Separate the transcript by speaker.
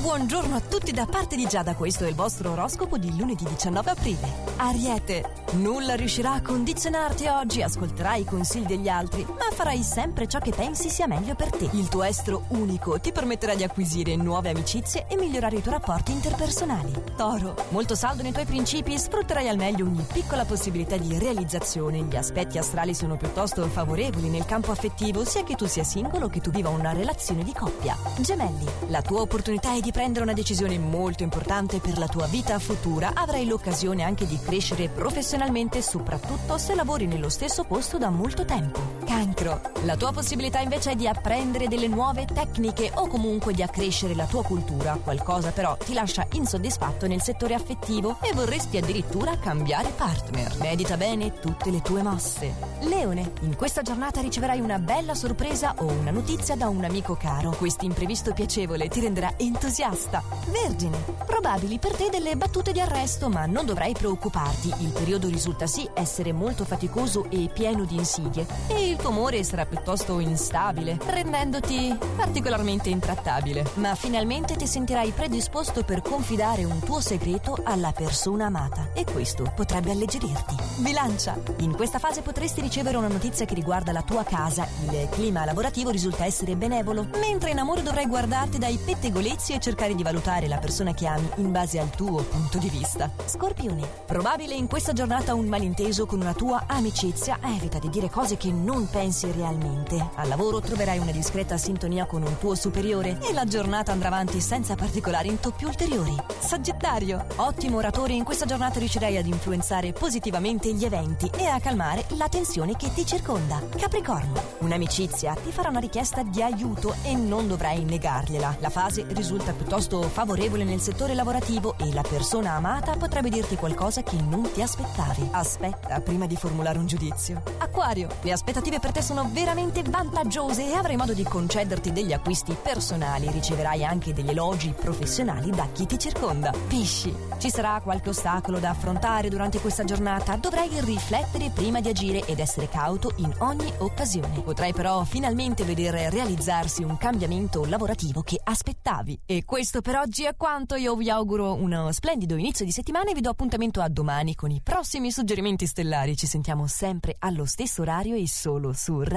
Speaker 1: buongiorno a tutti da parte di Giada, questo è il vostro oroscopo di lunedì 19 aprile. Ariete, nulla riuscirà a condizionarti oggi, ascolterai i consigli degli altri, ma farai sempre ciò che pensi sia meglio per te. Il tuo estro unico ti permetterà di acquisire nuove amicizie e migliorare i tuoi rapporti interpersonali. Toro, molto saldo nei tuoi principi, sfrutterai al meglio ogni piccola possibilità di realizzazione. Gli aspetti astrali sono piuttosto favorevoli nel campo affettivo, sia che tu sia singolo che tu viva una relazione di coppia. Gemelli, la tua opportunità è di prendere una decisione molto importante per la tua vita futura. Avrai l'occasione anche di crescere professionalmente, soprattutto se lavori nello stesso posto da molto tempo. Cancro. La tua possibilità invece è di apprendere delle nuove tecniche o comunque di accrescere la tua cultura. Qualcosa però ti lascia insoddisfatto nel settore affettivo e vorresti addirittura cambiare partner. Medita bene tutte le tue mosse. Leone. In questa giornata riceverai una bella sorpresa o una notizia da un amico caro. Questo imprevisto piacevole ti renderà entusiasta. Vergine. Probabili per te delle battute di arresto, ma non dovrai preoccuparti il periodo risulta sì essere molto faticoso e pieno di insidie e il tuo umore sarà piuttosto instabile, rendendoti particolarmente intrattabile. Ma finalmente ti sentirai predisposto per confidare un tuo segreto alla persona amata e questo potrebbe alleggerirti. Bilancia. In questa fase potresti ricevere una notizia che riguarda la tua casa. Il clima lavorativo risulta essere benevolo, mentre in amore dovrai guardarti dai pettegolezzi e cercare di valutare la persona che ami in base al tuo punto di vista. Scorpione. Probabile in questa giornata un malinteso con una tua amicizia, evita di dire cose che non pensi realmente. Al lavoro troverai una discreta sintonia con un tuo superiore e la giornata andrà avanti senza particolari intoppi ulteriori. Sagittario, ottimo oratore, in questa giornata riuscirai ad influenzare positivamente gli eventi e a calmare la tensione che ti circonda. Capricorno, un'amicizia ti farà una richiesta di aiuto e non dovrai negargliela. La fase risulta piuttosto favorevole nel settore lavorativo e la persona amata potrebbe dirti qualcosa che non ti aspettavi. Aspetta prima di formulare un giudizio. Acquario, le aspettative per te sono veramente vantaggiose e avrai modo di concederti degli acquisti personali. Riceverai anche degli elogi professionali da chi ti circonda. Pesci, ci sarà qualche ostacolo da affrontare durante questa giornata. Dovrai riflettere prima di agire ed essere cauto in ogni occasione. Potrai però finalmente vedere realizzarsi un cambiamento lavorativo che aspettavi. E questo per oggi è quanto. Io vi auguro uno splendido inizio di settimana e vi do appuntamento a domani con i prossimi suggerimenti stellari. Ci sentiamo sempre allo stesso orario e solo su Radio